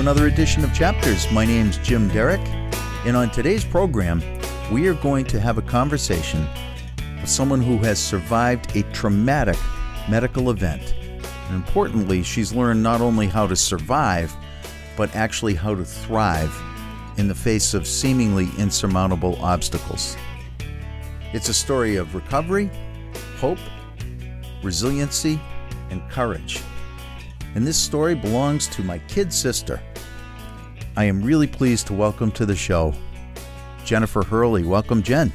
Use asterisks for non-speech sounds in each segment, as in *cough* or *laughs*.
another edition of Chapters. My name's Jim Derick, and on today's program, we are going to have a conversation with someone who has survived a traumatic medical event. And importantly, she's learned not only how to survive, but actually how to thrive in the face of seemingly insurmountable obstacles. It's a story of recovery, hope, resiliency, and courage. And this story belongs to my kid sister. I am really pleased to welcome to the show Jennifer Hurley. Welcome, Jen.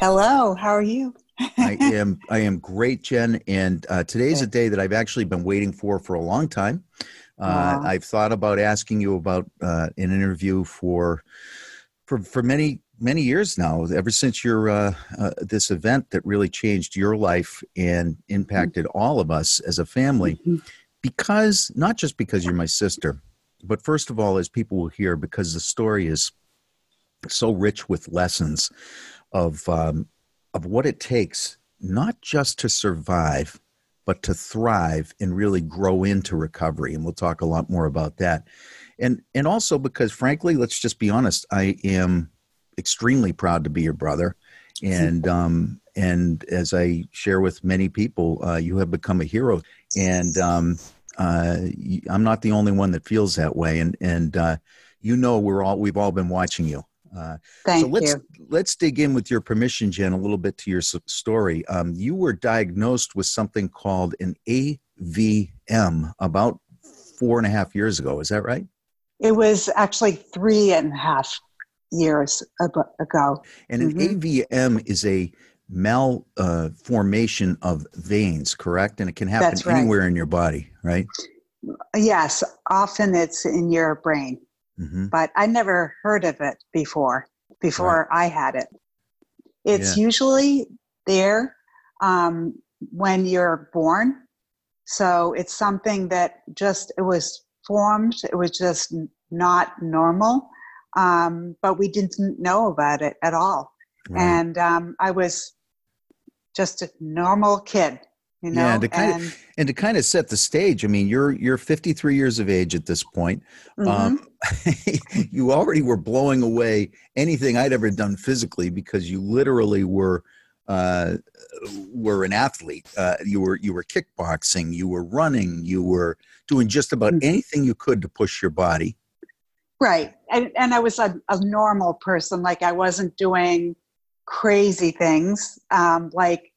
Hello, how are you? *laughs* I am I am great, Jen. And uh, today's a day that I've actually been waiting for for a long time. Uh, I've thought about asking you about uh, an interview for for for many many years now. Ever since your uh, uh, this event that really changed your life and impacted mm-hmm. all of us as a family, mm-hmm. Because not just because you're my sister, but first of all, as people will hear, because the story is so rich with lessons of um, of what it takes not just to survive but to thrive and really grow into recovery. And we'll talk a lot more about that. And and also because frankly let's just be honest i am extremely proud to be your brother. *laughs* And um and as i share with many people uh, you have become a hero and um uh, i'm not the only one that feels that way and and uh, you know we're all we've all been watching you uh, Thank so let's, you. Let's dig in with your permission, Jen, a little bit to your story. Um, you were diagnosed with something called an AVM about four and a half years ago. Is that right? It was actually three and a half years ago. And an mm-hmm. AVM is a malformation uh, of veins, correct? And it can happen right. anywhere in your body, right? Yes, often it's in your brain mm-hmm. but I never heard of it before. Before right. I had it, it's yeah. usually there um, when you're born. So it's something that just it was formed. It was just not normal, um, but we didn't know about it at all. Right. And um, I was just a normal kid you know? Yeah, and to kind and, of and to kind of set the stage. I mean, you're you're 53 years of age at this point. Mm-hmm. Um, *laughs* you already were blowing away anything I'd ever done physically because you literally were uh, were an athlete. Uh, you were you were kickboxing. You were running. You were doing just about mm-hmm. anything you could to push your body. Right, and and I was a, a normal person. Like I wasn't doing crazy things. Um, like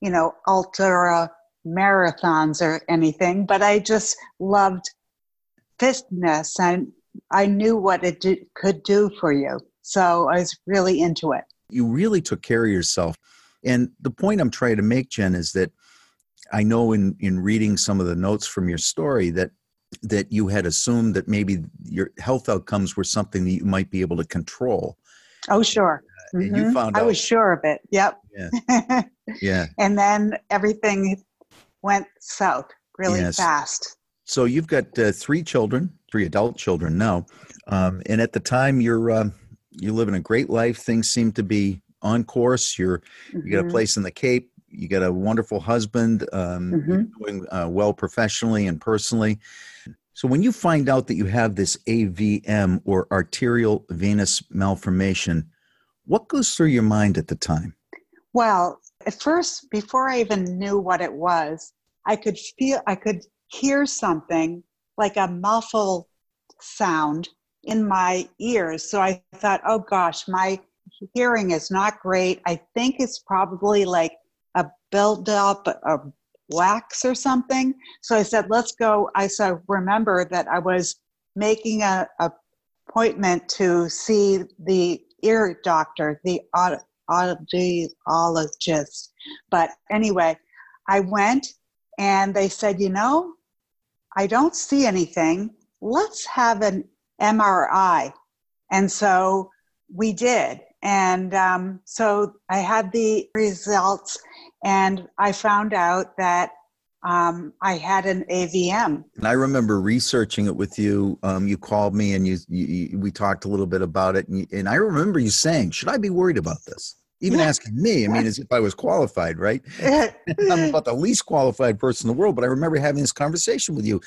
you know, ultra marathons or anything, but I just loved fitness and I knew what it do, could do for you. So I was really into it. You really took care of yourself. And the point I'm trying to make, Jen, is that I know in, in reading some of the notes from your story that that you had assumed that maybe your health outcomes were something that you might be able to control. Oh, sure. Mm-hmm. You found I was sure of it. Yep. Yeah. *laughs* yeah. and then everything went south really yes. fast. So you've got uh, three children, three adult children now, um, and at the time you're uh, you're living a great life. Things seem to be on course. You're mm-hmm. you got a mm-hmm. place in the Cape. You got a wonderful husband. Um, mm-hmm. doing uh, well professionally and personally. So when you find out that you have this AVM or arterial venous malformation, what goes through your mind at the time? Well, at first, before I even knew what it was, I could feel, I could hear something like a muffled sound in my ears. So I thought, oh gosh, my hearing is not great. I think it's probably like a buildup of wax or something. So I said, let's go. I said, remember that I was making a, a appointment to see the ear doctor, the audiologist. But anyway, I went and they said, you know, I don't see anything. Let's have an MRI. And so we did. And um, so I had the results, and I found out that um, I had an AVM. And I remember researching it with you. Um, you called me and you, you, we talked a little bit about it. And, you, and, I remember you saying, "Should I be worried about this?" Even yeah. asking me. I mean, as if I was qualified, right? *laughs* I'm about the least qualified person in the world. But I remember having this conversation with you.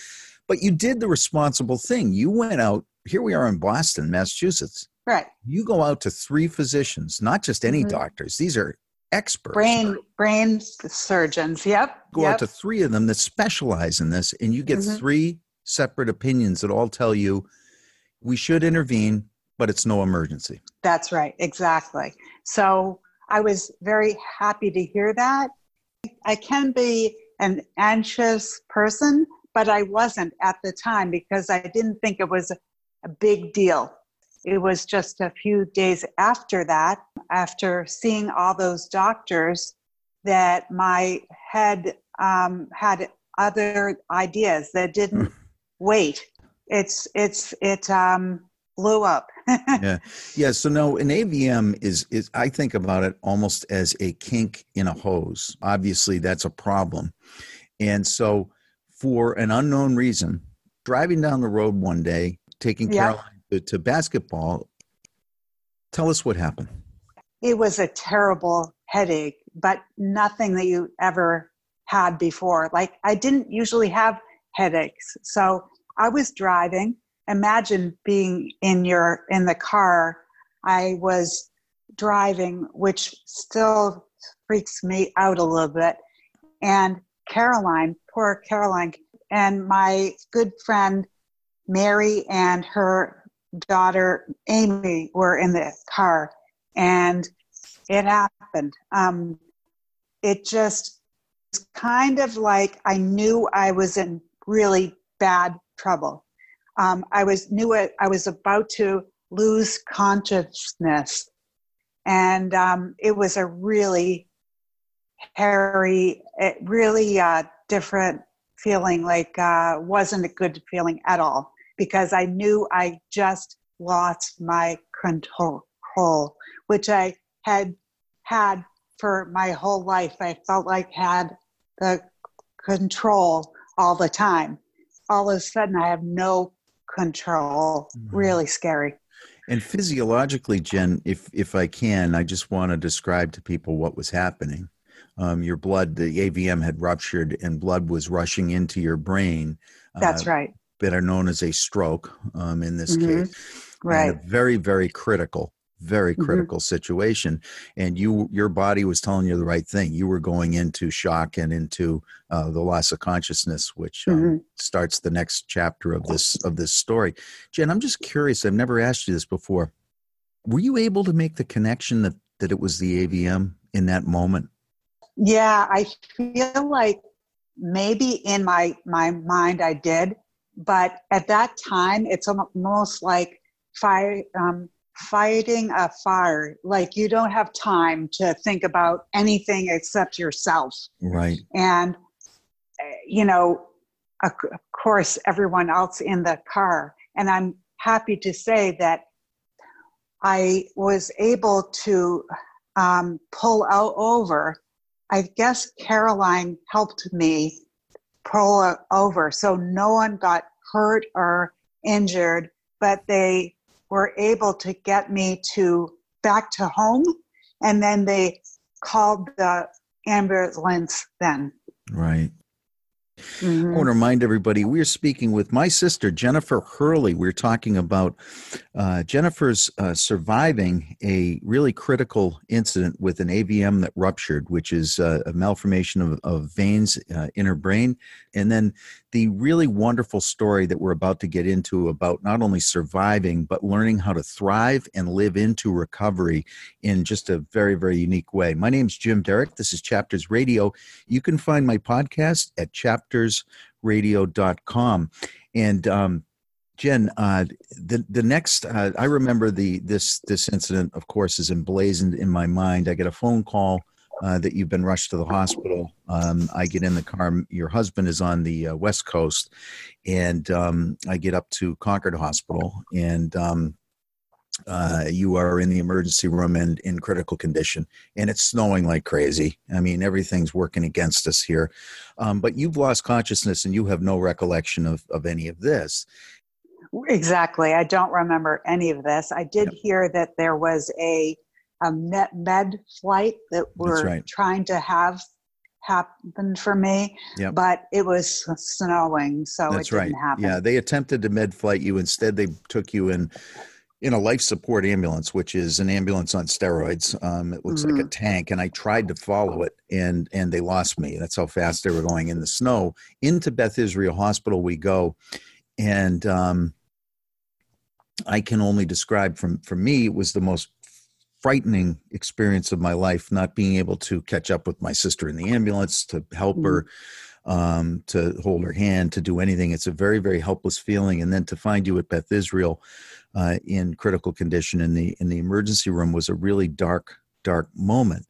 But you did the responsible thing. You went out. Here we are in Boston, Massachusetts. Right. You go out to three physicians, not just any mm-hmm. doctors. These are experts. Brain brain surgeons. Yep. Go yep. out to three of them that specialize in this, and you get mm-hmm. three separate opinions that all tell you we should intervene, but it's no emergency. That's right. Exactly. So I was very happy to hear that. I can be an anxious person, but I wasn't at the time because I didn't think it was a big deal. It was just a few days after that, after seeing all those doctors, that my head um, had other ideas that didn't hmm. wait. It's it's it um, blew up. *laughs* yeah, yeah. So no, an AVM is is I think about it almost as a kink in a hose. Obviously, that's a problem, and so for an unknown reason, driving down the road one day, taking yeah. Caroline to, basketball. Tell us what happened. It was a terrible headache, but nothing that you ever had before. Like I didn't usually have headaches. So I was driving. Imagine being in your in the car. I was driving, which still freaks me out a little bit. And Caroline, poor Caroline, and my good friend Mary and her daughter Amy were in the car, and it happened. Um, it just was kind of like I knew I was in really bad trouble. Um, I was knew it. I was about to lose consciousness, and um, it was a really hairy, really uh, different feeling. Like uh, wasn't a good feeling at all because I knew I just lost my control, which I had had for my whole life. I felt like I had the control all the time. All of a sudden, I have no control. Mm-hmm. Really scary. And physiologically, Jen, if if I can, I just want to describe to people what was happening. Um, your blood, the AVM had ruptured, and blood was rushing into your brain. That's uh, right that are known as a stroke um, in this mm-hmm. case. Right. Very, very critical, very mm-hmm. critical mm-hmm. situation. And you, your body was telling you the right thing. You were going into shock and into uh, the loss of consciousness, which um, mm-hmm. starts the next chapter of this of this story. Jen, I'm just curious. I've never asked you this before. Were you able to make the connection that that it was the AVM in that moment? Yeah, I feel like maybe in my my mind I did but at that time it's almost like fire, um, fighting a fire. Like you don't have time to think about anything except yourself. Right. And eh, you know of course everyone else in the car. And i'm happy to say that i was able to um, pull out over. I guess caroline helped me pull over so no one got hurt or injured, but they were able to get me to back to home and then they called the ambulance then. Right. Mm-hmm. I want to remind everybody we are speaking with my sister, Jennifer Hurley. We're talking about uh, Jennifer's uh, surviving a really critical incident with an AVM that ruptured, which is uh, a malformation of, of veins uh, in her brain. And then the really wonderful story that we're about to get into about not only surviving, but learning how to thrive and live into recovery in just a very, very unique way. My name is Jim Derick. This is Chapters Radio. You can find my podcast at chaptersradio.com. And, um, Jen, uh, the the next uh, I remember the this this incident, of course, is emblazoned in my mind. I get a phone call uh, that you've been rushed to the hospital. Um, I get in the car. Your husband is on the uh, West Coast, and um, I get up to Concord Hospital, and um, uh, you are in the emergency room and in critical condition, and it's snowing like crazy. I mean, everything's working against us here. Um, but you've lost consciousness, and you have no recollection of of any of this. Exactly. I don't remember any of this. I did yep. hear that there was a a med, med flight that we're right. trying to have happened for me, Yep. but it was snowing, so That's it didn't right. happen. Yeah, they attempted to med flight you. Instead, they took you in in a life support ambulance, which is an ambulance on steroids. Um, it looks like a tank, and I tried to follow it, and and they lost me. That's how fast they were going in the snow. Into Beth Israel Hospital we go, and um, I can only describe from for me it was the most frightening experience of my life not being able to catch up with my sister in the ambulance to help her um, to hold her hand to do anything. It's a very very helpless feeling. And then to find you at beth israel uh, in critical condition in the in the emergency room was a really dark dark moment.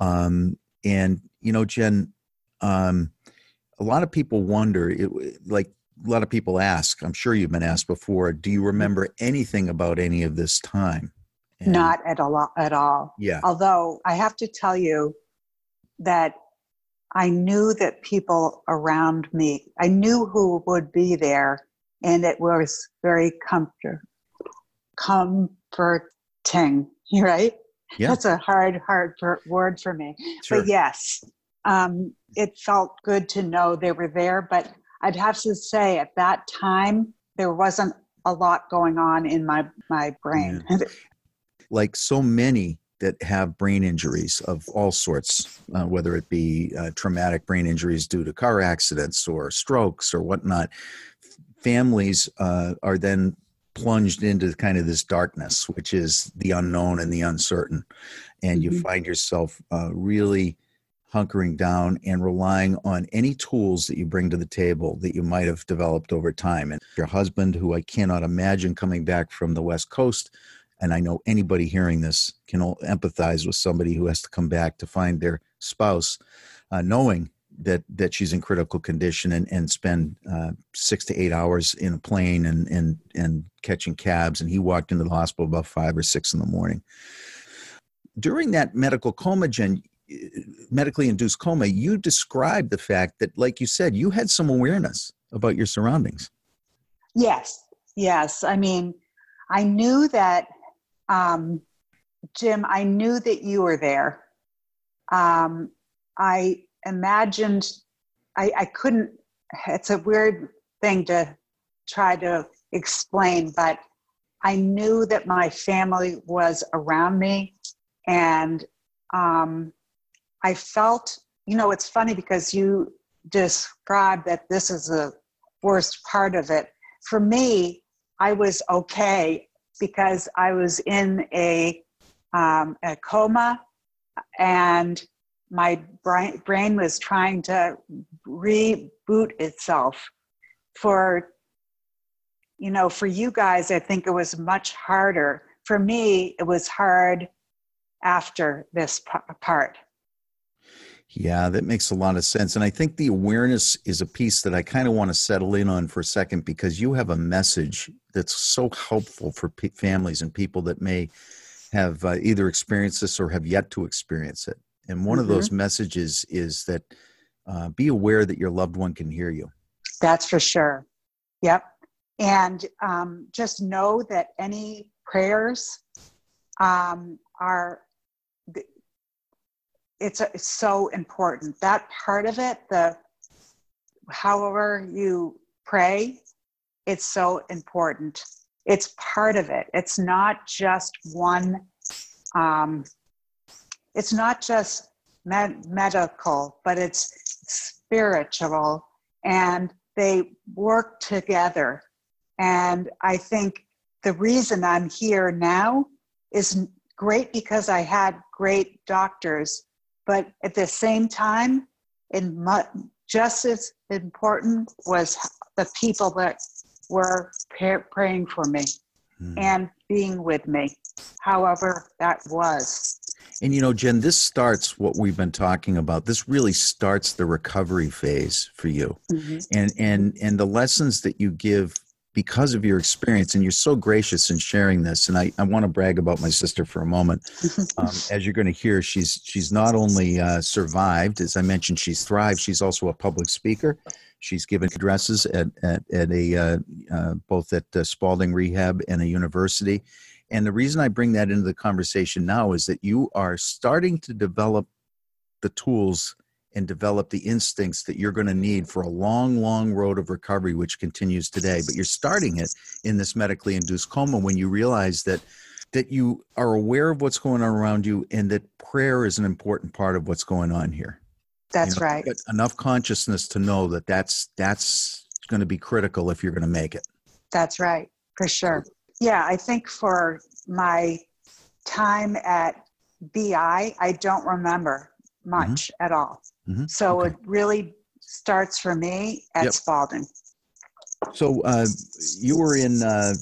Um, and you know jen um, a lot of people wonder it, like a lot of people ask i'm sure you've been asked before do you remember anything about any of this time And- Not at all. At all. yeah Although I have to tell you that I knew that people around me, I knew who would be there, and it was very comfort, comforting. *laughs* Right? Yeah. That's a hard, hard word for me. sure But yes, um, it felt good to know they were there. But I'd have to say, at that time, there wasn't a lot going on in my my brain. Like so many that have brain injuries of all sorts, uh, whether it be uh, traumatic brain injuries due to car accidents or strokes or whatnot, families uh, are then plunged into kind of this darkness, which is the unknown and the uncertain. And you Mhm. find yourself uh, really hunkering down and relying on any tools that you bring to the table that you might have developed over time. And your husband, who I cannot imagine coming back from the West Coast, and I know anybody hearing this can empathize with somebody who has to come back to find their spouse, uh, knowing that that she's in critical condition and and spend uh, six to eight hours in a plane and and and catching cabs. And he walked into the hospital about five or six in the morning. During that medical coma, Jen, medically induced coma, you described the fact that, like you said, you had some awareness about your surroundings. Yes, yes. I mean, I knew that, um, Jim, I knew that you were there. Um, I imagined, I, I couldn't, it's a weird thing to try to explain, but I knew that my family was around me and um, I felt, you know, it's funny because you described that this is the worst part of it. For me, I was okay because I was in a, um, a coma and my brain, was trying to reboot itself. For, you know, for you guys, I think it was much harder. For me, it was hard after this part. Yeah, that makes a lot of sense. And I think the awareness is a piece that I kind of want to settle in on for a second because you have a message that's so helpful for p- families and people that may have uh, either experienced this or have yet to experience it. And one of those messages is that uh, be aware that your loved one can hear you. That's for sure. Yep. And um, just know that any prayers um, are, it's, it's so important. That part of it, the however you pray, it's so important. It's part of it. It's not just one, um, it's not just med- medical, but it's spiritual. And they work together. And I think the reason I'm here now is great because I had great doctors, but at the same time, and just as important was the people that were praying for me Hmm. and being with me, however that was. And you know, Jen, this starts what we've been talking about. This really starts the recovery phase for you. And and and the lessons that you give because of your experience and you're so gracious in sharing this and i, I want to brag about my sister for a moment. *laughs* Um, as you're going to hear she's she's not only uh, survived as i mentioned she's thrived she's also a public speaker. She's given addresses at at, at a uh, uh, both at uh, spaulding rehab and a university. And the reason i bring that into the conversation now is that you are starting to develop the tools and develop the instincts that you're going to need for a long, long road of recovery, which continues today. But you're starting it in this medically induced coma when you realize that that you are aware of what's going on around you and that prayer is an important part of what's going on here. That's you know, right. Enough consciousness to know that that's that's going to be critical if you're going to make it. That's right, for sure. Yeah, I think for my time at BI, I don't remember much mm-hmm. at all. Mm-hmm. So okay. it really starts for me at yep. Spaulding. So uh, you were in uh,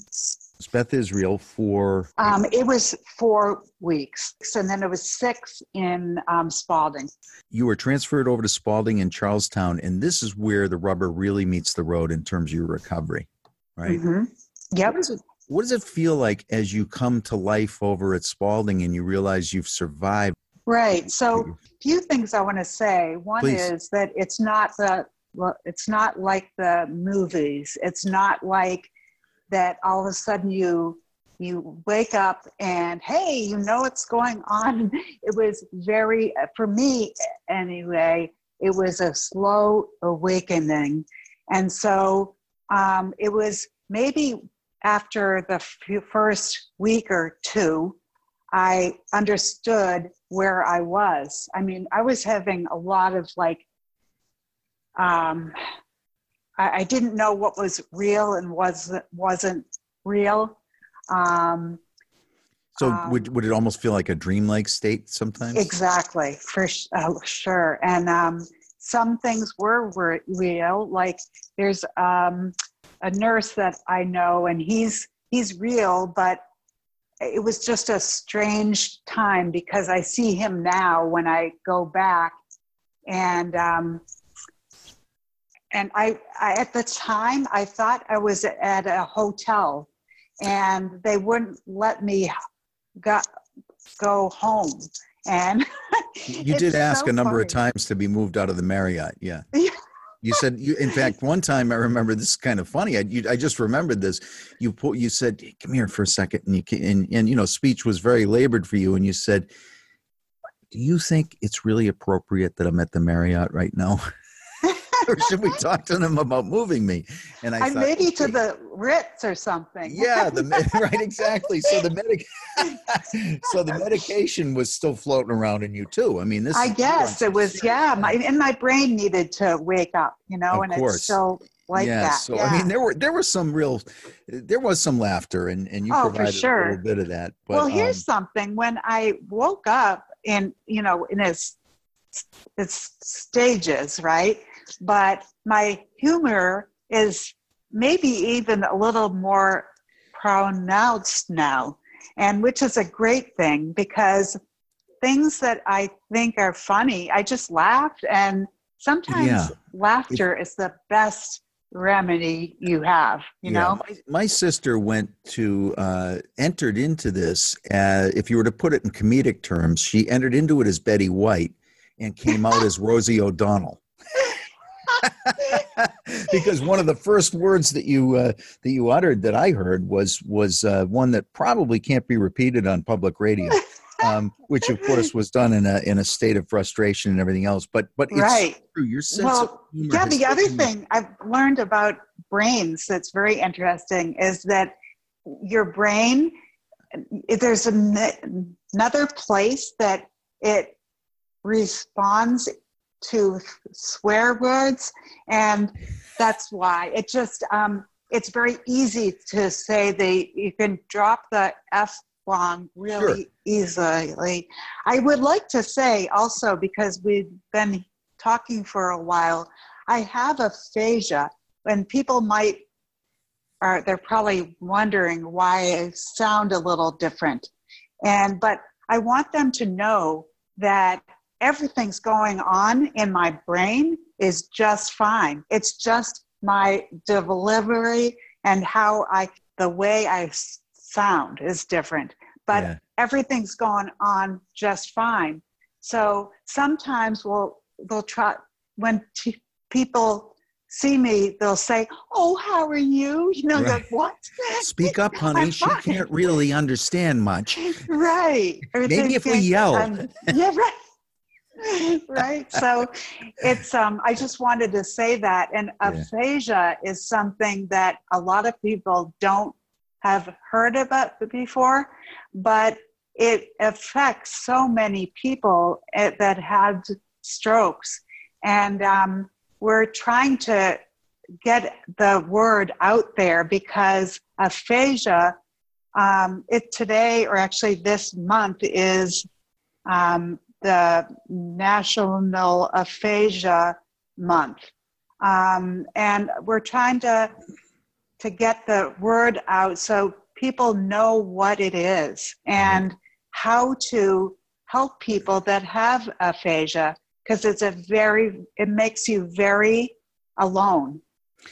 Beth Israel for? Um, it was four weeks, and then it was six in um, Spaulding. You were transferred over to Spaulding in Charlestown, and this is where the rubber really meets the road in terms of your recovery, right? Mm-hmm. Yep. What it, what does it feel like as you come to life over at Spaulding and you realize you've survived? Right. So, a few things I want to say. One Please. is that it's not the well, it's not like the movies. It's not like that all of a sudden you you wake up and hey you know what's going on *laughs* it was very for me anyway it was a slow awakening and so um, it was maybe after the first week or two i understood where i was i mean i was having a lot of like um, I, I didn't know what was real and was wasn't real. Um, so um, would would it almost feel like a dreamlike state sometimes? Exactly, for uh, sure. And um, some things were were real. Like there's um, a nurse that I know, and he's he's real, but it was just a strange time because I see him now when I go back, and um, and I, I, at the time I thought I was at a hotel and they wouldn't let me go, go home. And you *laughs* did ask so a number funny. of times to be moved out of the Marriott yeah *laughs* you said you in fact one time I remember this is kind of funny. I, you, I just remembered this. You put you said come here for a second and you and, and you know speech was very labored for you and you said do you think it's really appropriate that I'm at the Marriott right now *laughs* *laughs* or should we talk to them about moving me? And I, I thought, maybe to the Ritz or something. Yeah, the *laughs* right, exactly. So the *laughs* medic, so the medication was still floating around in you too. I mean, this. I guess it was. Yeah, my and my brain needed to wake up. You know, of and course. it's so like yeah, that. So yeah. I mean, there were there was some real, there was some laughter, and and you oh, provided sure. a little bit of that. But, well, here's um, something. When I woke up, in you know, in its its stages, right? But my humor is maybe even a little more pronounced now, and which is a great thing because things that I think are funny, I just laugh, and sometimes yeah. laughter is the best remedy you have you yeah. know my, my, sister went to uh, entered into this uh, if you were to put it in comedic terms she entered into it as betty white and came out as *laughs* rosie o'donnell *laughs* because one of the first words that you uh, that you uttered that I heard was was uh, one that probably can't be repeated on public radio, *laughs* um, which of course was done in a in a state of frustration and everything else. But but it's right. true. Your sense well, yeah. The other thing I've learned about brains that's very interesting is that your brain there's another place that it responds to swear words and that's why. It just um, it's very easy to say the you can drop the f bomb really sure. easily. I would like to say also because we've been talking for a while i have aphasia and people might are they're probably wondering why i sound a little different. And but i want them to know that everything's going on in my brain is just fine. It's just my delivery and how I, the way I sound is different, but yeah. everything's going on just fine. So sometimes we'll, they'll try, when t- people see me, they'll say, "Oh, how are you?" You know, right. like, what? Speak up, *laughs* honey. she can't really understand much. *laughs* Right. Maybe if we yell. yeah, right *laughs* right. So it's um I just wanted to say that and Yeah. aphasia is something that a lot of people don't have heard about before, but it affects so many people eh, that had strokes. And um, we're trying to get the word out there because aphasia, um, it today or actually this month is um, the National Aphasia Month, um, and we're trying to to get the word out so people know what it is and how to help people that have aphasia because it's a very it makes you very alone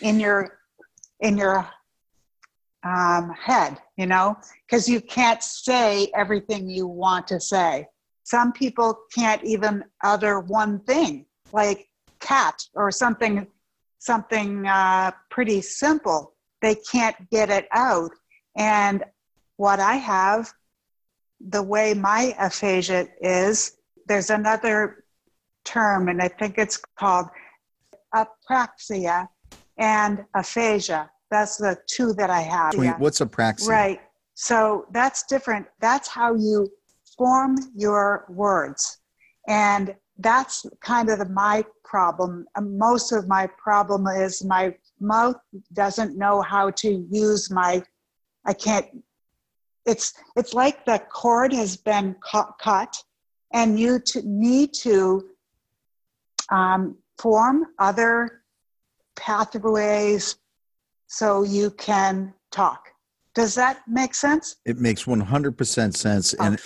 in your in your um, head you know? Because you can't say everything you want to say some people can't even utter one thing like cat or something something uh, pretty simple they can't get it out and what i have the way my aphasia is there's another term and i think it's called apraxia and aphasia that's the two that i have Wait, what's apraxia? Right. So that's different. That's how you form your words. And that's kind of the, my problem. Uh, Most of my problem is my mouth doesn't know how to use my, I can't, it's, it's like the cord has been cu- cut and you to, need to um, form other pathways so you can talk. Does that make sense? It makes 100% sense. And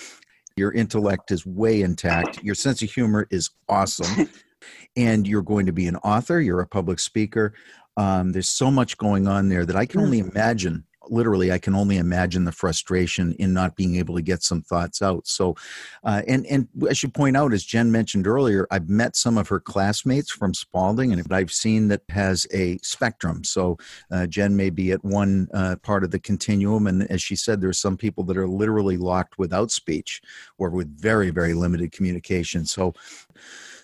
your intellect is way intact. Your sense of humor is awesome. *laughs* and you're going to be an author, you're a public speaker. Um, there's so much going on there that I can only imagine. Literally, I can only imagine the frustration in not being able to get some thoughts out. So, uh, and and I should point out, as Jen mentioned earlier, I've met some of her classmates from Spaulding, and I've seen that has a spectrum. So, uh, Jen may be at one uh, part of the continuum, and as she said, there are some people that are literally locked without speech or with very very limited communication. So,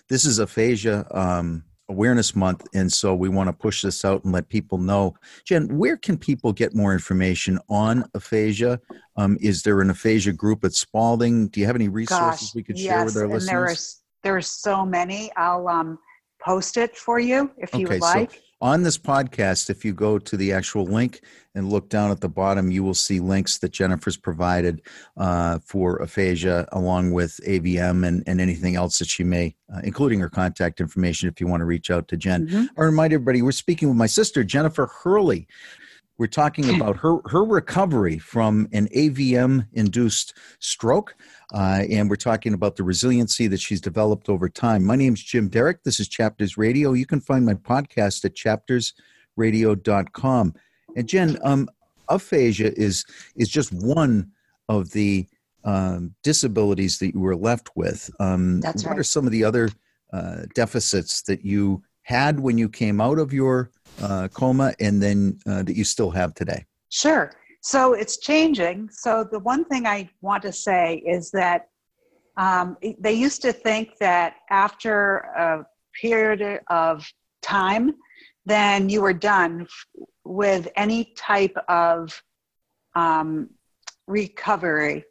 this is aphasia um, awareness month and so we want to push this out and let people know jen where can people get more information on aphasia um, is there an aphasia group at spaulding do you have any resources Gosh, we could share with our and listeners there is there are so many. I'll um, post it for you if you Okay, would so- like. On this podcast if you go to the actual link and look down at the bottom you will see links that jennifer's provided uh, for aphasia along with avm and, and anything else that she may uh, including her contact information if you want to reach out to jen Mhm. I remind everybody we're speaking with my sister Jennifer Hurley. We're talking about her her recovery from an AVM induced stroke, uh, and we're talking about the resiliency that she's developed over time. My name's Jim Derick. This is Chapters Radio. You can find my podcast at chaptersradio.com. And Jen, um, aphasia is is just one of the um, disabilities that you were left with. Um, That's what right. are some of the other uh, deficits that you had when you came out of your uh, coma and then uh, that you still have today? Sure. So it's changing. So the one thing I want to say is that um, they used to think that after a period of time, then you were done f- with any type of um, recovery.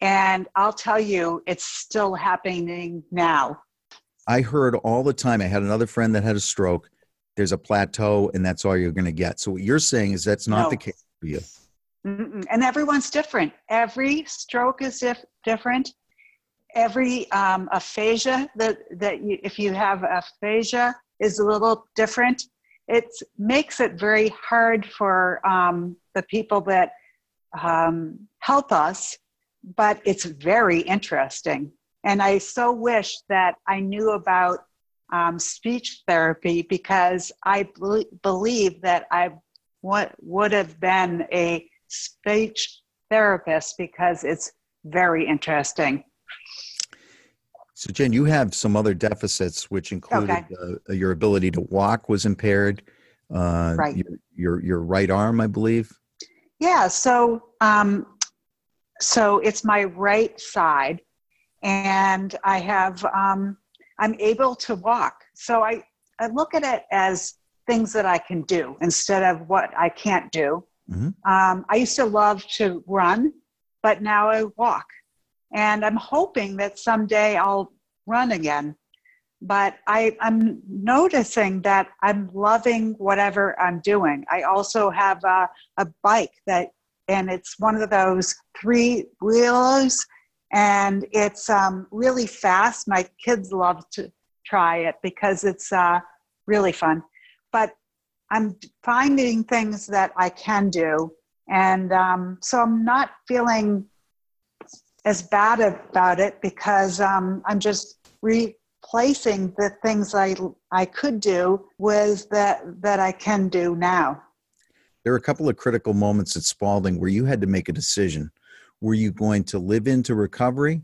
And I'll tell you, it's still happening now. I heard all the time. I had another friend that had a stroke. There's a plateau, and that's all you're going to get. So what you're saying is that's not No. the case for you. Mm-mm. And everyone's different. Every stroke is dif- different. Every um, aphasia that that you, if you have aphasia is a little different. It makes it very hard for um, the people that um, help us, but it's very interesting. And I so wish that I knew about um, speech therapy because I bel believe that I would would have been a speech therapist because it's very interesting. So Jen, you have some other deficits, which included Okay. uh, your ability to walk was impaired. Uh, Right. Your, your your right arm, I believe. Yeah, so um, so it's my right side, and I have um, I'm able to walk. So I, I look at it as things that I can do instead of what I can't do. Mm-hmm. Um, I used to love to run, but now I walk. And I'm hoping that someday I'll run again. But I, I'm noticing that I'm loving whatever I'm doing. I also have a, a bike that, and it's one of those three wheels, and it's um, really fast. My kids love to try it because it's uh, really fun. But I'm finding things that I can do. And um, so I'm not feeling as bad about it because um, I'm just replacing the things I, I could do with that, that I can do now. There are a couple of critical moments at Spaulding where you had to make a decision. Were you going to live into recovery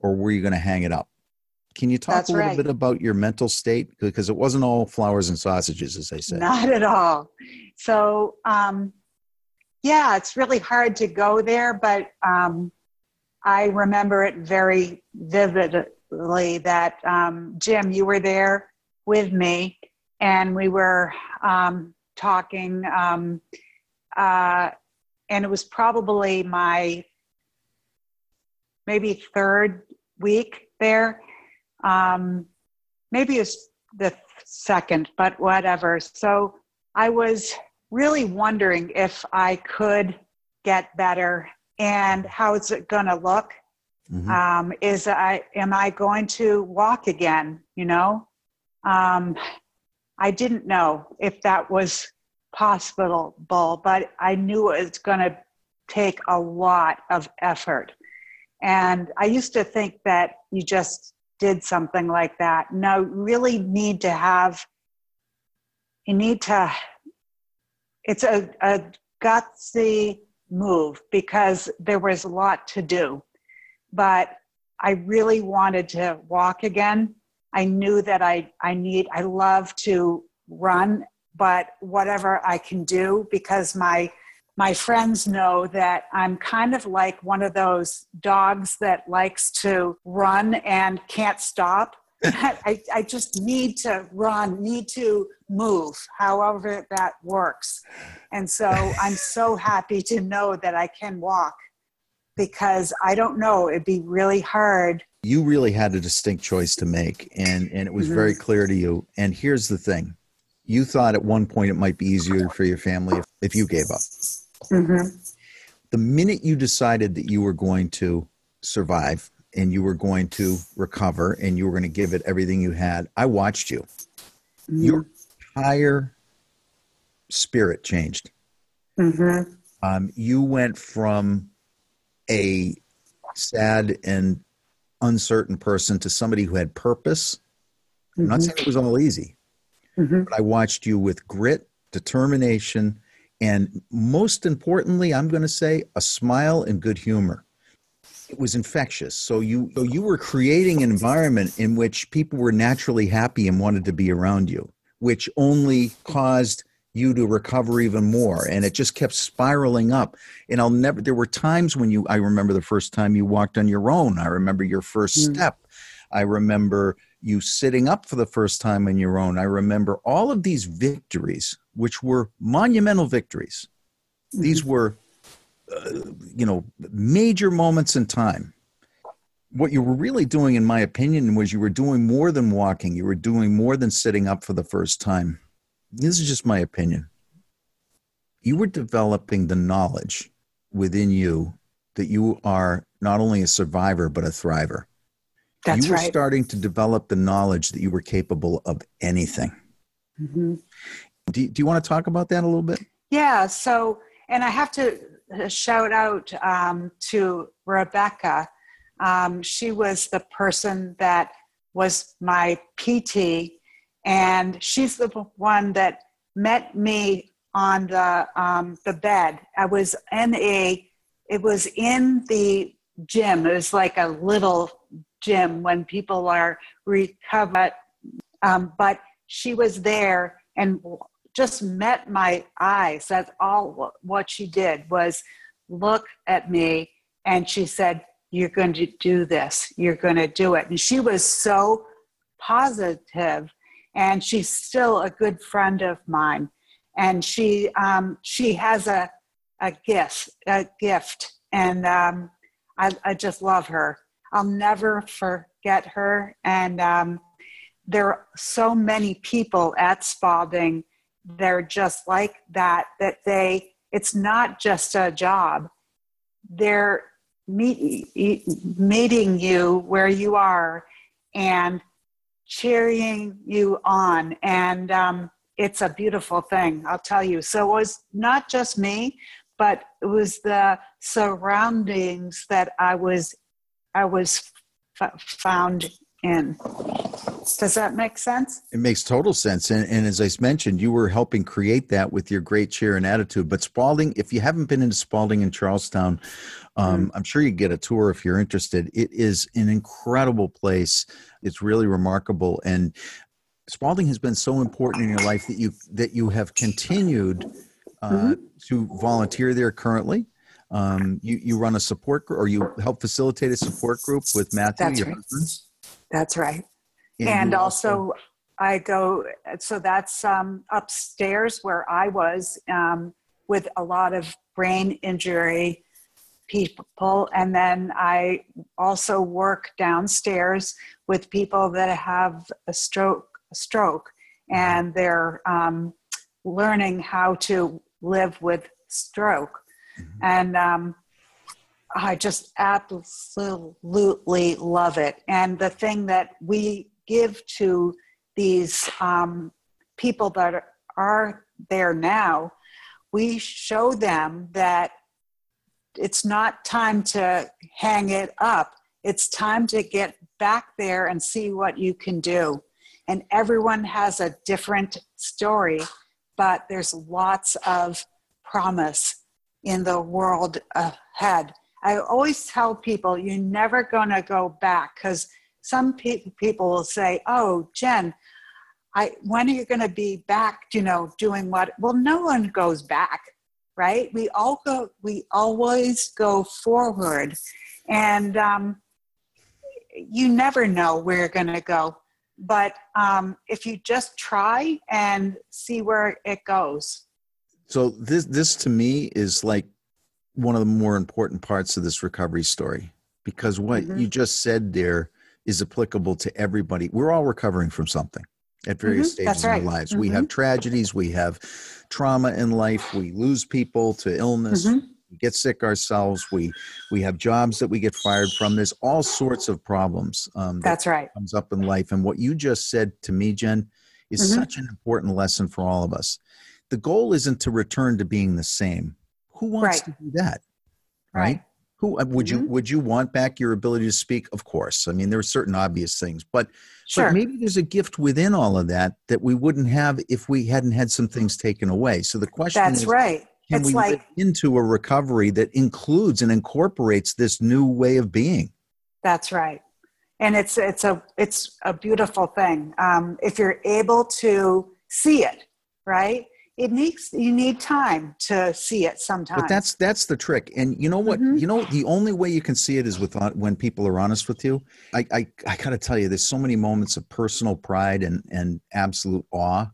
or were you going to hang it up? Can you talk That's a little right. bit about your mental state? Because it wasn't all flowers and sausages, as they say. Not at all. So, um, yeah, it's really hard to go there, but um, I remember it very vividly that um, Jim, you were there with me, and we were um, talking, um, uh, and it was probably my maybe third week there um, maybe it's the second, but whatever. So I was really wondering if I could get better and how is it going to look. Mm-hmm. Um, is I am I going to walk again? You know, um, I didn't know if that was possible, but I knew it was going to take a lot of effort. And I used to think that you just did something like that. No, really need to have, you need to, it's a, a gutsy move because there was a lot to do. But I really wanted to walk again. I knew that I, I need, I love to run, but whatever I can do because my my friends know that I'm kind of like one of those dogs that likes to run and can't stop. *laughs* I, I just need to run, need to move, however that works. And so I'm so happy to know that I can walk because I don't know, it'd be really hard. You really had a distinct choice to make, and, and it was mm-hmm. very clear to you. And here's the thing you thought at one point it might be easier for your family if, if you gave up. Mm-hmm. The minute you decided that you were going to survive and you were going to recover and you were going to give it everything you had, I watched you. Mm-hmm. Your entire spirit changed. Mm-hmm. Um, you went from a sad and uncertain person to somebody who had purpose. I'm not mm-hmm. saying it was all easy, mm-hmm. but I watched you with grit, determination, and most importantly, I'm going to say a smile and good humor. It was infectious. So you so you were creating an environment in which people were naturally happy and wanted to be around you, which only caused you to recover even more and it just kept spiraling up and i'll never there were times when you i remember the first time you walked on your own i remember your first mm. step i remember you sitting up for the first time on your own i remember all of these victories which were monumental victories. Mm-hmm. These were, uh, you know, major moments in time. What you were really doing, in my opinion, was you were doing more than walking. You were doing more than sitting up for the first time. This is just my opinion. You were developing the knowledge within you that you are not only a survivor, but a thriver. That's you were right. starting to develop the knowledge that you were capable of anything. Mm-hmm. Do, do you want to talk about that a little bit? Yeah. So, and I have to uh, shout out um, to Rebecca. Um, she was the person that was my PT, and she's the one that met me on the um, the bed. I was in a, it was in the gym. It was like a little gym when people are recovered, um, but she was there and just met my eyes. That's all what she did was look at me and she said, You're going to do this. You're going to do it. And she was so positive, and she's still a good friend of mine. And she um, she has a a gift a gift, and um, I, I just love her. I'll never forget her. And um, there are so many people at Spaulding. They're just like that. That they it's not just a job. They're meet, meeting you where you are and cheering you on. And um, it's a beautiful thing, I'll tell you. So it was not just me, but it was the surroundings that I was I was f- found in. Does that make sense? It makes total sense. And, and, as I mentioned, you were helping create that with your great cheer and attitude. But Spaulding, if you haven't been into Spaulding in Charlestown, um, mm. I'm sure you get a tour if you're interested. It is an incredible place. It's really remarkable. And Spaulding has been so important in your life that you that you have continued uh, mm-hmm. to volunteer there currently. Um, you, you run a support group or you help facilitate a support group with Matthew, That's your right. husband. That's right. And, and also, also, I go, so that's um, upstairs where I was um, with a lot of brain injury people. And then I also work downstairs with people that have a stroke, a stroke and they're um, learning how to live with stroke. Mm-hmm. And um, I just absolutely love it. And the thing that we give to these um, people that are, are there now, we show them that it's not time to hang it up. It's time to get back there and see what you can do. And everyone has a different story, but there's lots of promise in the world ahead. I always tell people you're never going to go back because some pe- people will say, "Oh, Jen, I when are you going to be back? You know, doing what?" Well, no one goes back, right? We all go. We always go forward, and um, you never know where you're going to go. But um, if you just try and see where it goes. So this this to me is like one of the more important parts of this recovery story because what mm-hmm. you just said there is applicable to everybody. We're all recovering from something at various mm-hmm. stages right. in our lives. Mm-hmm. We have tragedies, we have trauma in life, we lose people to illness, mm-hmm. we get sick ourselves, we we have jobs that we get fired from. There's all sorts of problems. Um, that That's right. Comes up in life, and what you just said to me, Jen, is mm-hmm. such an important lesson for all of us. The goal isn't to return to being the same who wants right. to do that? Right. right. Who uh, would mm-hmm. you would you want back your ability to speak? Of course. I mean, there are certain obvious things, but sure. but maybe there's a gift within all of that that we wouldn't have if we hadn't had some things taken away. So the question That's is, right. Can it's we like, live into a recovery that includes and incorporates this new way of being? That's right and it's it's a it's a beautiful thing um, if you're able to see it right it needs you need time to see it sometimes. but that's that's the trick. And you know what? Mm-hmm. you know the only way you can see it is with uh, when people are honest with you. I i, I gotta tell you there's so many moments of personal pride and and absolute awe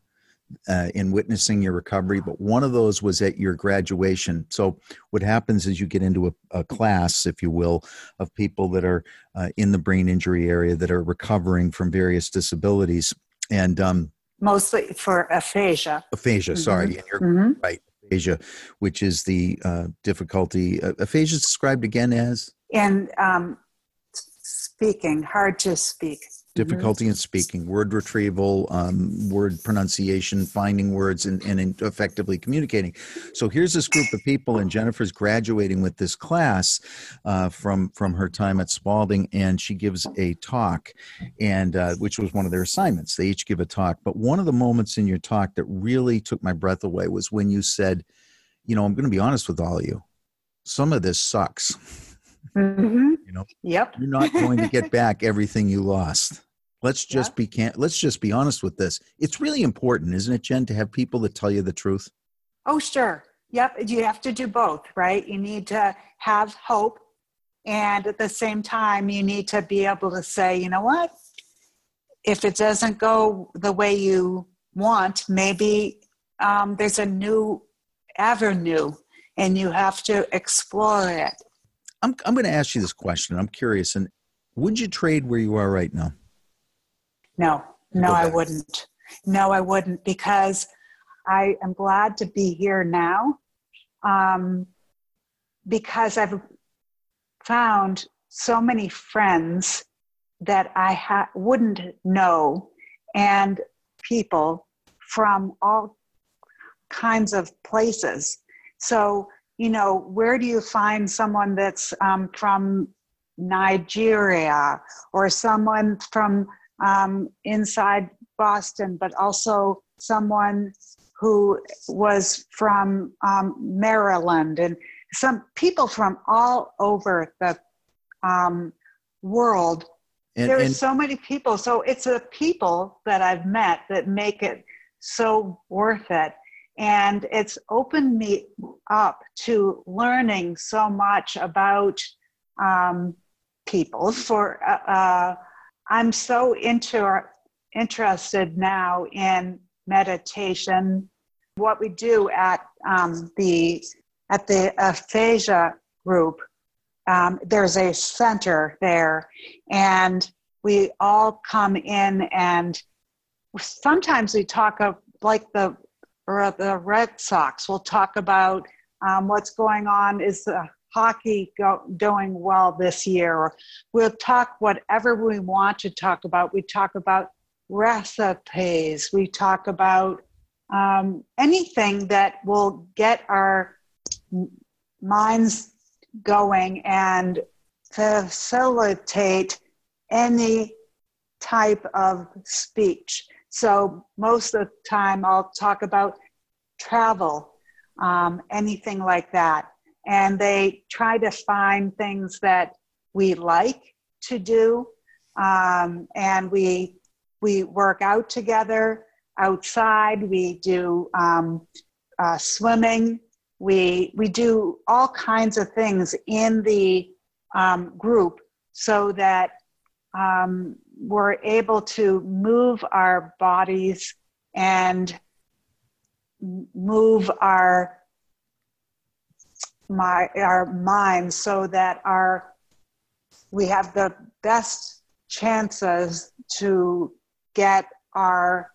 uh, in witnessing your recovery. But one of those was at your graduation. So what happens is you get into a, a class if you will of people that are uh, in the brain injury area that are recovering from various disabilities. And um, mostly for aphasia. Aphasia, mm-hmm. sorry, and you're mm-hmm. right. Aphasia, which is the uh, difficulty. Uh, aphasia is described again as and um, speaking, hard to speak difficulty in speaking, word retrieval, um, word pronunciation, finding words, and, and effectively communicating. So here's this group of people, and Jennifer's graduating with this class uh, from from her time at Spaulding, and she gives a talk, and uh, which was one of their assignments. They each give a talk, but one of the moments in your talk that really took my breath away was when you said, "You know, I'm going to be honest with all of you. Some of this sucks." Mm-hmm. You know, yep. You're not going to get back *laughs* everything you lost. Let's just be can let's just be honest with this. It's really important, isn't it, Jen, to have people that tell you the truth? Oh, sure. Yep. You have to do both, right? You need to have hope. And at the same time, you need to be able to say, you know what? if it doesn't go the way you want, maybe um, there's a new avenue and you have to explore it. I'm, I'm going to ask you this question. I'm curious. And would you trade where you are right now? No, no, I wouldn't. No, I wouldn't because I am glad to be here now um, because I've found so many friends that I ha- wouldn't know and people from all kinds of places. So, you know, where do you find someone that's um, from Nigeria or someone from um, inside Boston, but also someone who was from um, Maryland and some people from all over the um, world. And, There's and, so many people. So it's the people that I've met that make it so worth it. And it's opened me up to learning so much about um, people. For uh, uh, I'm so into, interested now in meditation. What we do at um, the at the aphasia group, um, there's a center there, and we all come in and sometimes we talk of like the or the Red Sox. We'll talk about um, what's going on. Is the hockey go, doing well this year? We'll talk whatever we want to talk about. We talk about recipes. We talk about um, anything that will get our minds going and facilitate any type of speech. So, most of the time, I'll talk about travel, um, anything like that. And they try to find things that we like to do. Um, and we we work out together outside. We do um, uh, swimming. We we do all kinds of things in the um, group so that um, we're able to move our bodies and move our my our minds so that our we have the best chances to get our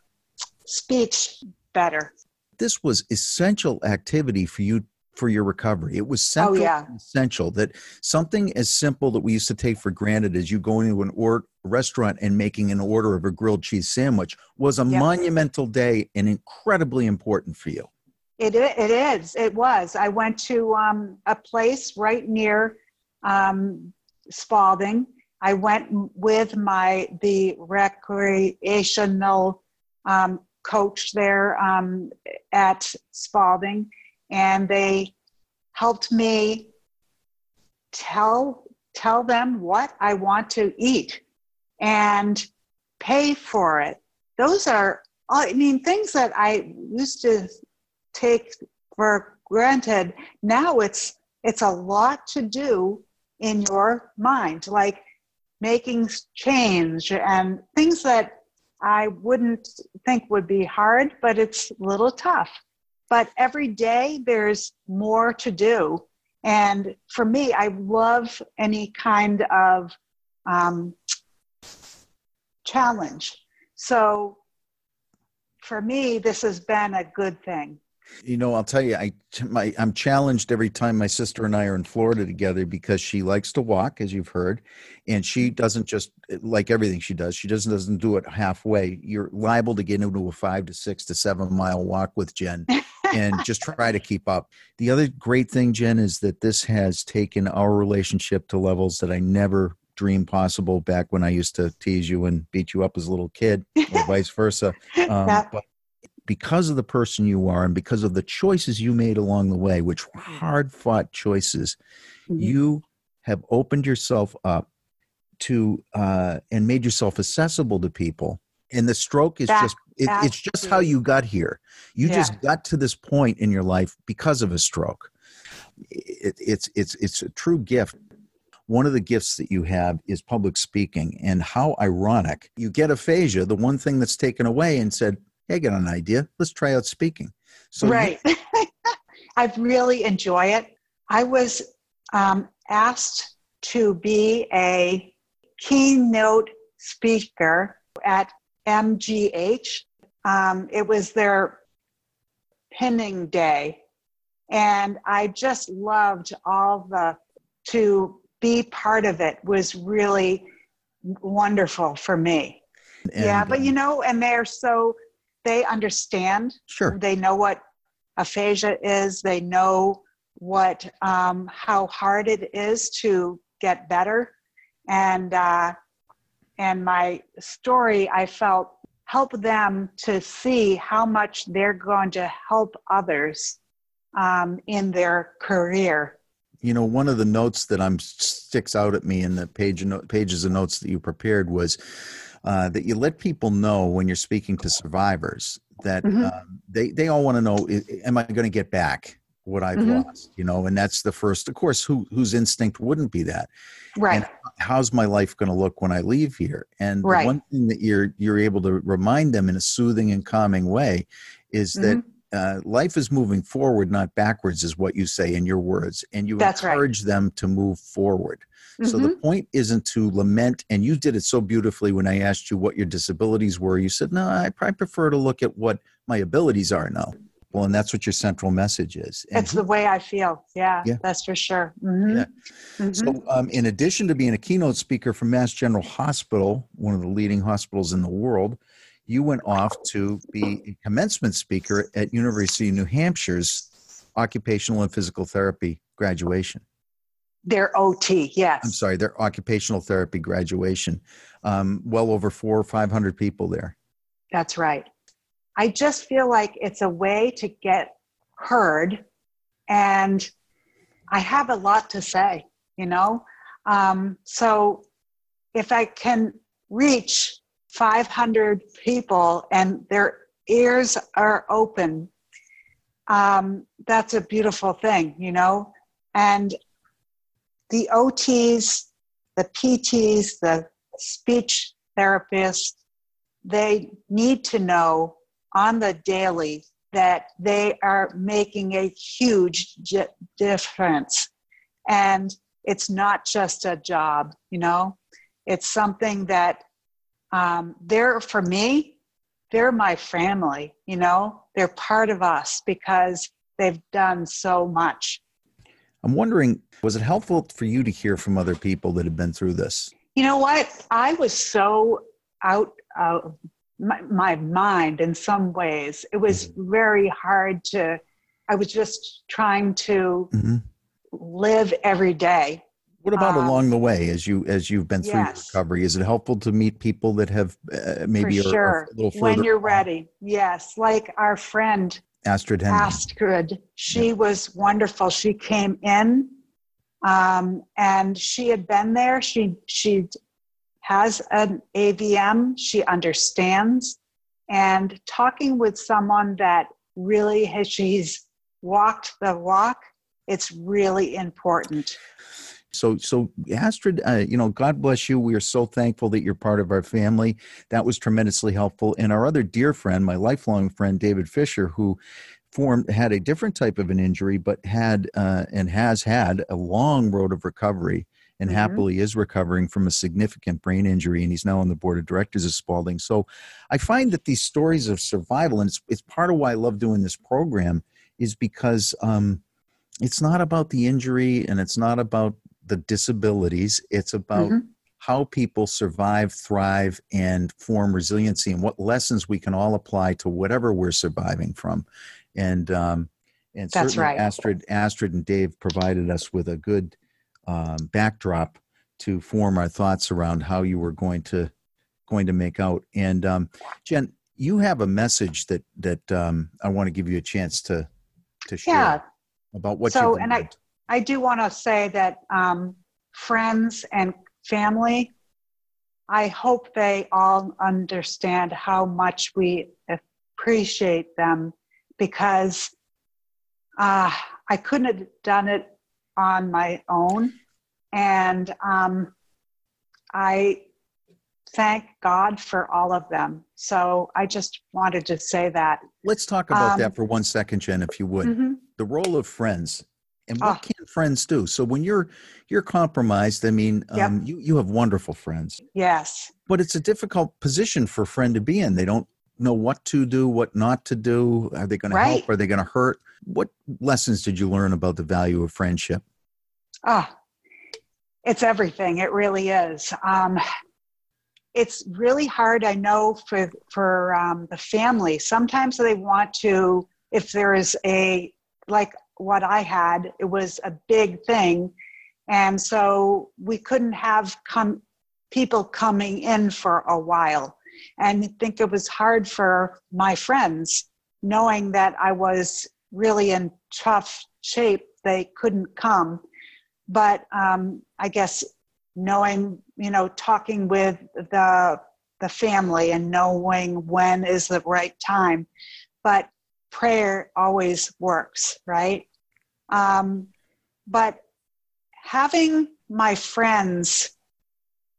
speech better. This was essential activity for you for your recovery. It was oh, central, oh, yeah. essential that something as simple that we used to take for granted as you going to an or, restaurant and making an order of a grilled cheese sandwich was a yep. monumental day and incredibly important for you. It, it is. It was. I went to um, a place right near um, Spaulding I went with my the recreational um, coach there um, at Spaulding, and they helped me tell tell them what I want to eat and pay for it. Those are, I mean, things that I used to take for granted. Now it's it's a lot to do in your mind. Like making change and things that I wouldn't think would be hard, but it's a little tough. But every day there's more to do. And for me, I love any kind of um, challenge. So for me, this has been a good thing. You know, I'll tell you, I my, I'm challenged every time my sister and I are in Florida together because she likes to walk, as you've heard, and she doesn't just like everything she does. She doesn't doesn't do it halfway. You're liable to get into a five to six to seven mile walk with Jen, *laughs* and just try to keep up. The other great thing, Jen, is that this has taken our relationship to levels that I never dreamed possible back when I used to tease you and beat you up as a little kid, or *laughs* vice versa. Um, but because of the person you are and because of the choices you made along the way, which were hard fought choices, mm-hmm. you have opened yourself up to uh, and made yourself accessible to people. And the stroke is that, just it, it's just how you got here. You yeah. just got to this point in your life because of a stroke. It, it's it's it's a true gift. one of the gifts that you have is public speaking. And how ironic you get aphasia, the one thing that's taken away, and said, Hey, I got an idea. Let's try out speaking. So right. You- *laughs* I really enjoy it. I was um, asked to be a keynote speaker at MGH. Um, it was their pinning day. And I just loved all the, to be part of it was really wonderful for me. And, yeah, but you um, know, and they're so, they understand. Sure. They know what aphasia is, they know what, um, how hard it is to get better. And, uh, and my story, I felt help them to see how much they're going to help others um, in their career. You know, one of the notes that I'm sticks out at me in the page pages of notes that you prepared was uh, that you let people know when you're speaking to survivors that mm-hmm. uh, they they all want to know: Am I going to get back what I've mm-hmm. lost? You know, and that's the first. Of course, who whose instinct wouldn't be that? Right. And how's my life going to look when I leave here? And right. one thing that you're you're able to remind them in a soothing and calming way is that mm-hmm. uh, life is moving forward, not backwards, is what you say in your words, and you That's encourage right. them to move forward. Mm-hmm. So the mm-hmm. point isn't to lament, and you did it so beautifully when I asked you what your disabilities were. You said, "No, I probably prefer to look at what my abilities are now." Well, and that's what your central message is. And it's the way I feel. Yeah, yeah. that's for sure. Mm-hmm. Yeah. Mm-hmm. So, um, in addition to being a keynote speaker for Mass General Hospital, one of the leading hospitals in the world, you went off to be a commencement speaker at University of New Hampshire's occupational and physical therapy graduation. Their OT, yes. I'm sorry, their occupational therapy graduation. Um, well over four or 500 people there. That's right. I just feel like it's a way to get heard. And I have a lot to say, you know? Um, so if I can reach 500 people and their ears are open, um, that's a beautiful thing, you know? And the OTs, the PTs, the speech therapists, they need to know on the daily that they are making a huge difference. And it's not just a job, you know, it's something that um, they're, for me, they're my family, you know, they're part of us because they've done so much. I'm wondering, was it helpful for you to hear from other people that have been through this? You know what? I was so out of my, my mind in some ways. It was mm-hmm. very hard to, I was just trying to mm-hmm. live every day. What about um, along the way, as you as you've been through yes. recovery? Is it helpful to meet people that have uh, maybe For sure. a little further? When you're ready, yes. Like our friend Astrid Henry. Astrid, she yeah. was wonderful. She came in, um, and she had been there. She she has an AVM, she understands, and talking with someone that really has she's walked the walk, it's really important. So, so Astrid, uh, you know, God bless you. We are so thankful that you're part of our family. That was tremendously helpful. And our other dear friend, my lifelong friend, David Fisher, who formed had a different type of an injury, but had uh, and has had a long road of recovery and mm-hmm. happily is recovering from a significant brain injury and he's now on the board of directors of spaulding so i find that these stories of survival and it's, it's part of why i love doing this program is because um, it's not about the injury and it's not about the disabilities it's about mm-hmm. how people survive thrive and form resiliency and what lessons we can all apply to whatever we're surviving from and um, and That's certainly right. Astrid, Astrid and Dave provided us with a good um, backdrop to form our thoughts around how you were going to going to make out. And um, Jen, you have a message that that um, I want to give you a chance to to share yeah. about what. So, and I I do want to say that um, friends and family. I hope they all understand how much we appreciate them because uh, I couldn't have done it on my own. And um, I thank God for all of them. So I just wanted to say that. Let's talk about um, that for one second, Jen, if you would. Mm-hmm. The role of friends and what oh. can friends do? So when you're you're compromised, I mean, yep. um, you you have wonderful friends. Yes. But it's a difficult position for a friend to be in. They don't know what to do, what not to do. Are they going right. to help? Are they going to hurt? What lessons did you learn about the value of friendship? Ah, oh, it's everything. It really is. Um, it's really hard, I know, for for um, the family. Sometimes they want to, if there is a like what I had, it was a big thing, and so we couldn't have come people coming in for a while, and think it was hard for my friends knowing that I was really in tough shape. They couldn't come, but um, I guess knowing you know talking with the the family and knowing when is the right time but prayer always works right um, but having my friends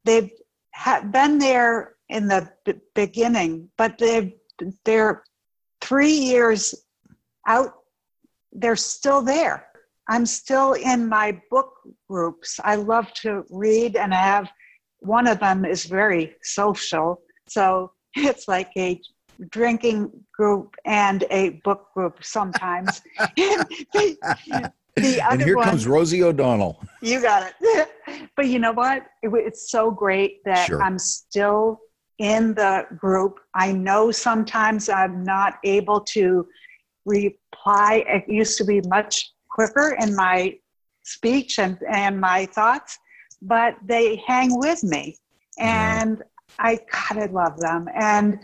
they've ha- been there in the b- beginning but they've they're three years out they're still there i'm still in my book groups i love to read and i have one of them is very social. So *laughs* it's like a drinking group and a book group sometimes. *laughs* *laughs* the, the and here one, comes Rosie O'Donnell. You got it. but you know what? It, it's so great that sure. I'm still in the group. I know sometimes I'm not able to reply. It used to be much quicker in my speech and, and my thoughts but they hang with me. And. I, God, I love them. And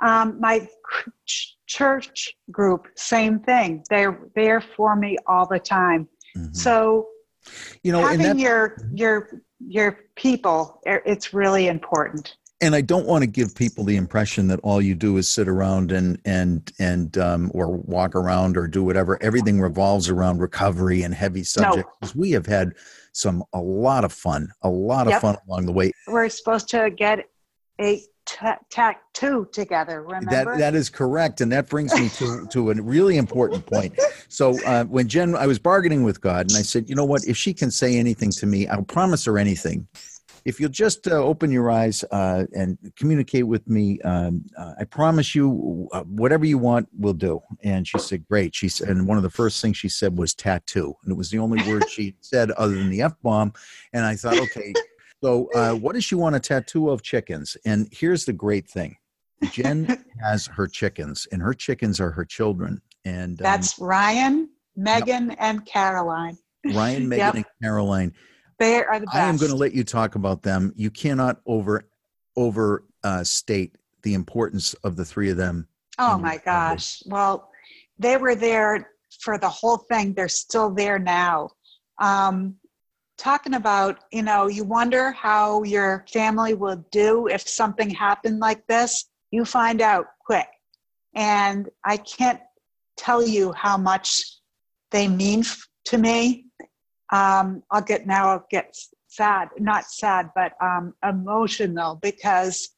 um, my church group, same thing. They're there for me all the time. Mm-hmm. So, you know, having that, your your your people, it's really important and I don't want to give people the impression that all you do is sit around and and and um, or walk around or do whatever. Everything revolves around recovery and heavy subjects. No. We have had some a lot of fun, a lot of yep. fun along the way. We're supposed to get a tattoo together. Remember that that is correct, and that brings me to to a really important point. So uh, when Jen, I was bargaining with God, and I said, you know what? If she can say anything to me, I'll promise her anything if you'll just uh, open your eyes uh, and communicate with me, um, uh, I promise you, uh, whatever you want, we'll do. And she said, "Great." She said, and one of the first things she said was "tattoo," and it was the only word she *laughs* said other than the f bomb. And I thought, okay, so uh, what does she want a tattoo of? Chickens. And here's the great thing: Jen *laughs* has her chickens, and her chickens are her children. And um, that's Ryan, *laughs* Megan, yep. and Caroline. Ryan, Megan, yep. and Caroline they are the best. I am going to let you talk about them. You cannot over over uh, state the importance of the three of them. Oh my gosh! Well, they were there for the whole thing. They're still there now. Um, talking about, you know, you wonder how your family will do if something happened like this. You find out quick, and I can't tell you how much they mean to me um, I'll get now, I'll get sad, not sad, but um, emotional because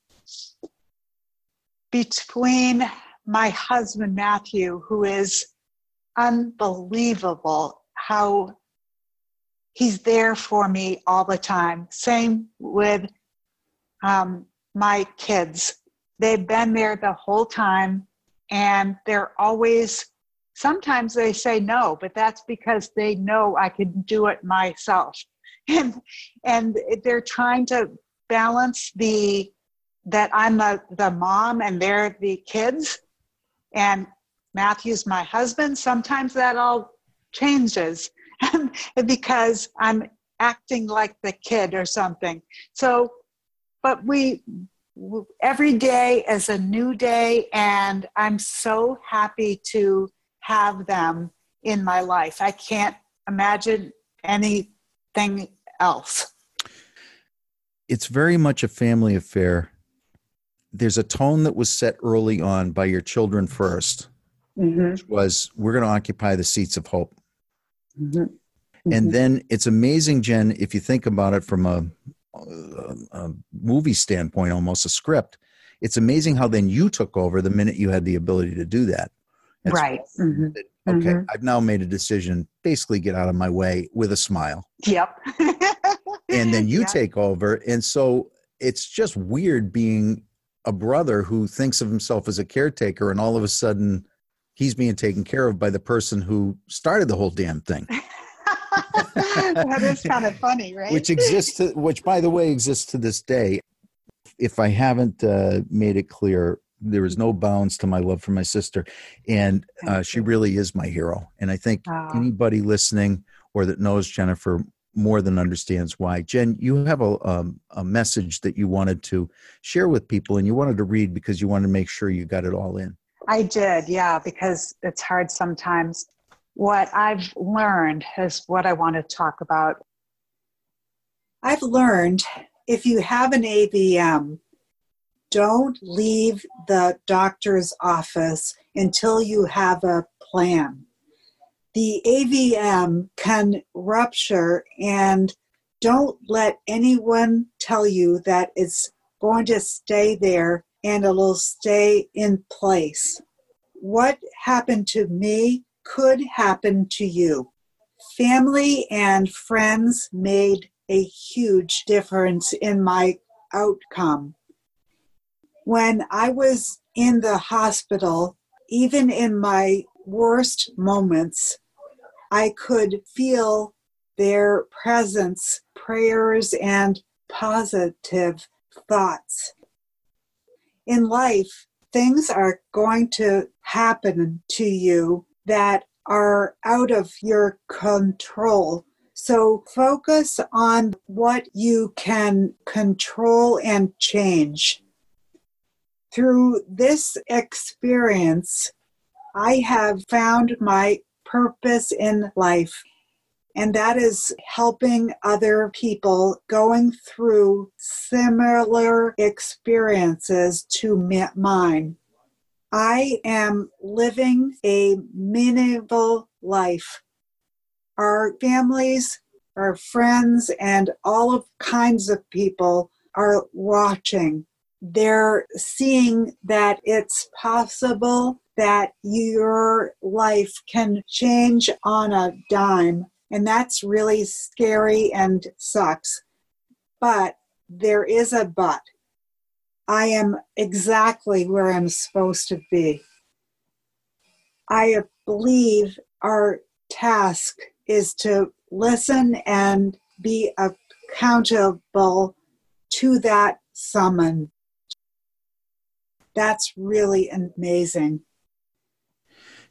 between my husband, Matthew, who is unbelievable how he's there for me all the time. Same with um, my kids. They've been there the whole time and they're always Sometimes they say no, but that's because they know I can do it myself. *laughs* And and they're trying to balance the that I'm the, the mom and they're the kids. And Matthew's my husband. Sometimes that all changes *laughs* because I'm acting like the kid or something. So, but we, every day is a new day, and I'm so happy to have them in my life. I can't imagine anything else. It's very much a family affair. There's a tone that was set early on by your children 1st mm-hmm. which was we're going to occupy the seats of hope. Mm-hmm. Mm-hmm. And then it's amazing, Jen, if you think about it from a, a, a movie standpoint, almost a script. It's amazing how then you took over the minute you had the ability to do that. That's right. Mm-hmm. Okay, mm-hmm. I've now made a decision. Basically, get out of my way with a smile. Yep. and then you *laughs* take over, and so it's just weird being a brother who thinks of himself as a caretaker, and all of a sudden, he's being taken care of by the person who started the whole damn thing. *laughs* that is kind of funny, right? Which exists, to, which by the way exists to this day. If I haven't uh, made it clear, there is no bounds to my love for my sister, and uh, she really is my hero. And I think anybody listening or that knows Jennifer more than understands why. Jen, you have a um, a message that you wanted to share with people, and you wanted to read because you wanted to make sure you got it all in. I did, yeah, because it's hard sometimes. What I've learned is what I want to talk about. I've learned if you have an AVM, don't leave the doctor's office until you have a plan. The AVM can rupture, and don't let anyone tell you that it's going to stay there and it'll stay in place. What happened to me could happen to you. Family and friends made a huge difference in my outcome when I was in the hospital, even in my worst moments, I could feel their presence, prayers, and positive thoughts. In life, things are going to happen to you that are out of your control. So focus on what you can control and change through this experience, I have found my purpose in life, and that is helping other people going through similar experiences to mine. I am living a meaningful life. Our families, our friends, and all of kinds of people are watching they're seeing that it's possible that your life can change on a dime. And that's really scary and sucks. But there is a but. I am exactly where I'm supposed to be. I believe our task is to listen and be accountable to that summon that's really amazing.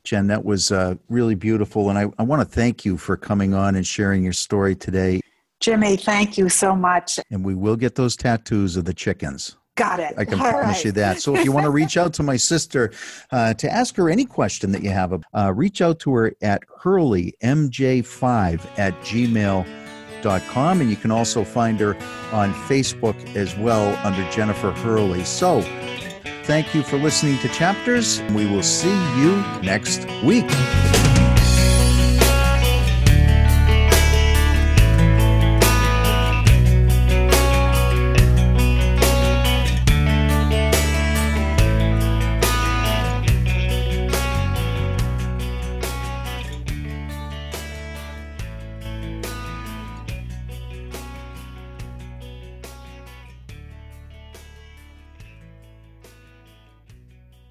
Jen, that was uh, really beautiful. And I, I want to thank you for coming on and sharing your story today. Jimmy, thank you so much. And we will get those tattoos of the chickens. Got it. I can All promise right. you that. So if you want to reach out to my sister uh, to ask her any question that you have, uh, reach out to her at hurleymj5 at gmail.com. And you can also find her on Facebook as well under Jennifer Hurley. So Thank you for listening to Chapters. We will see you next week.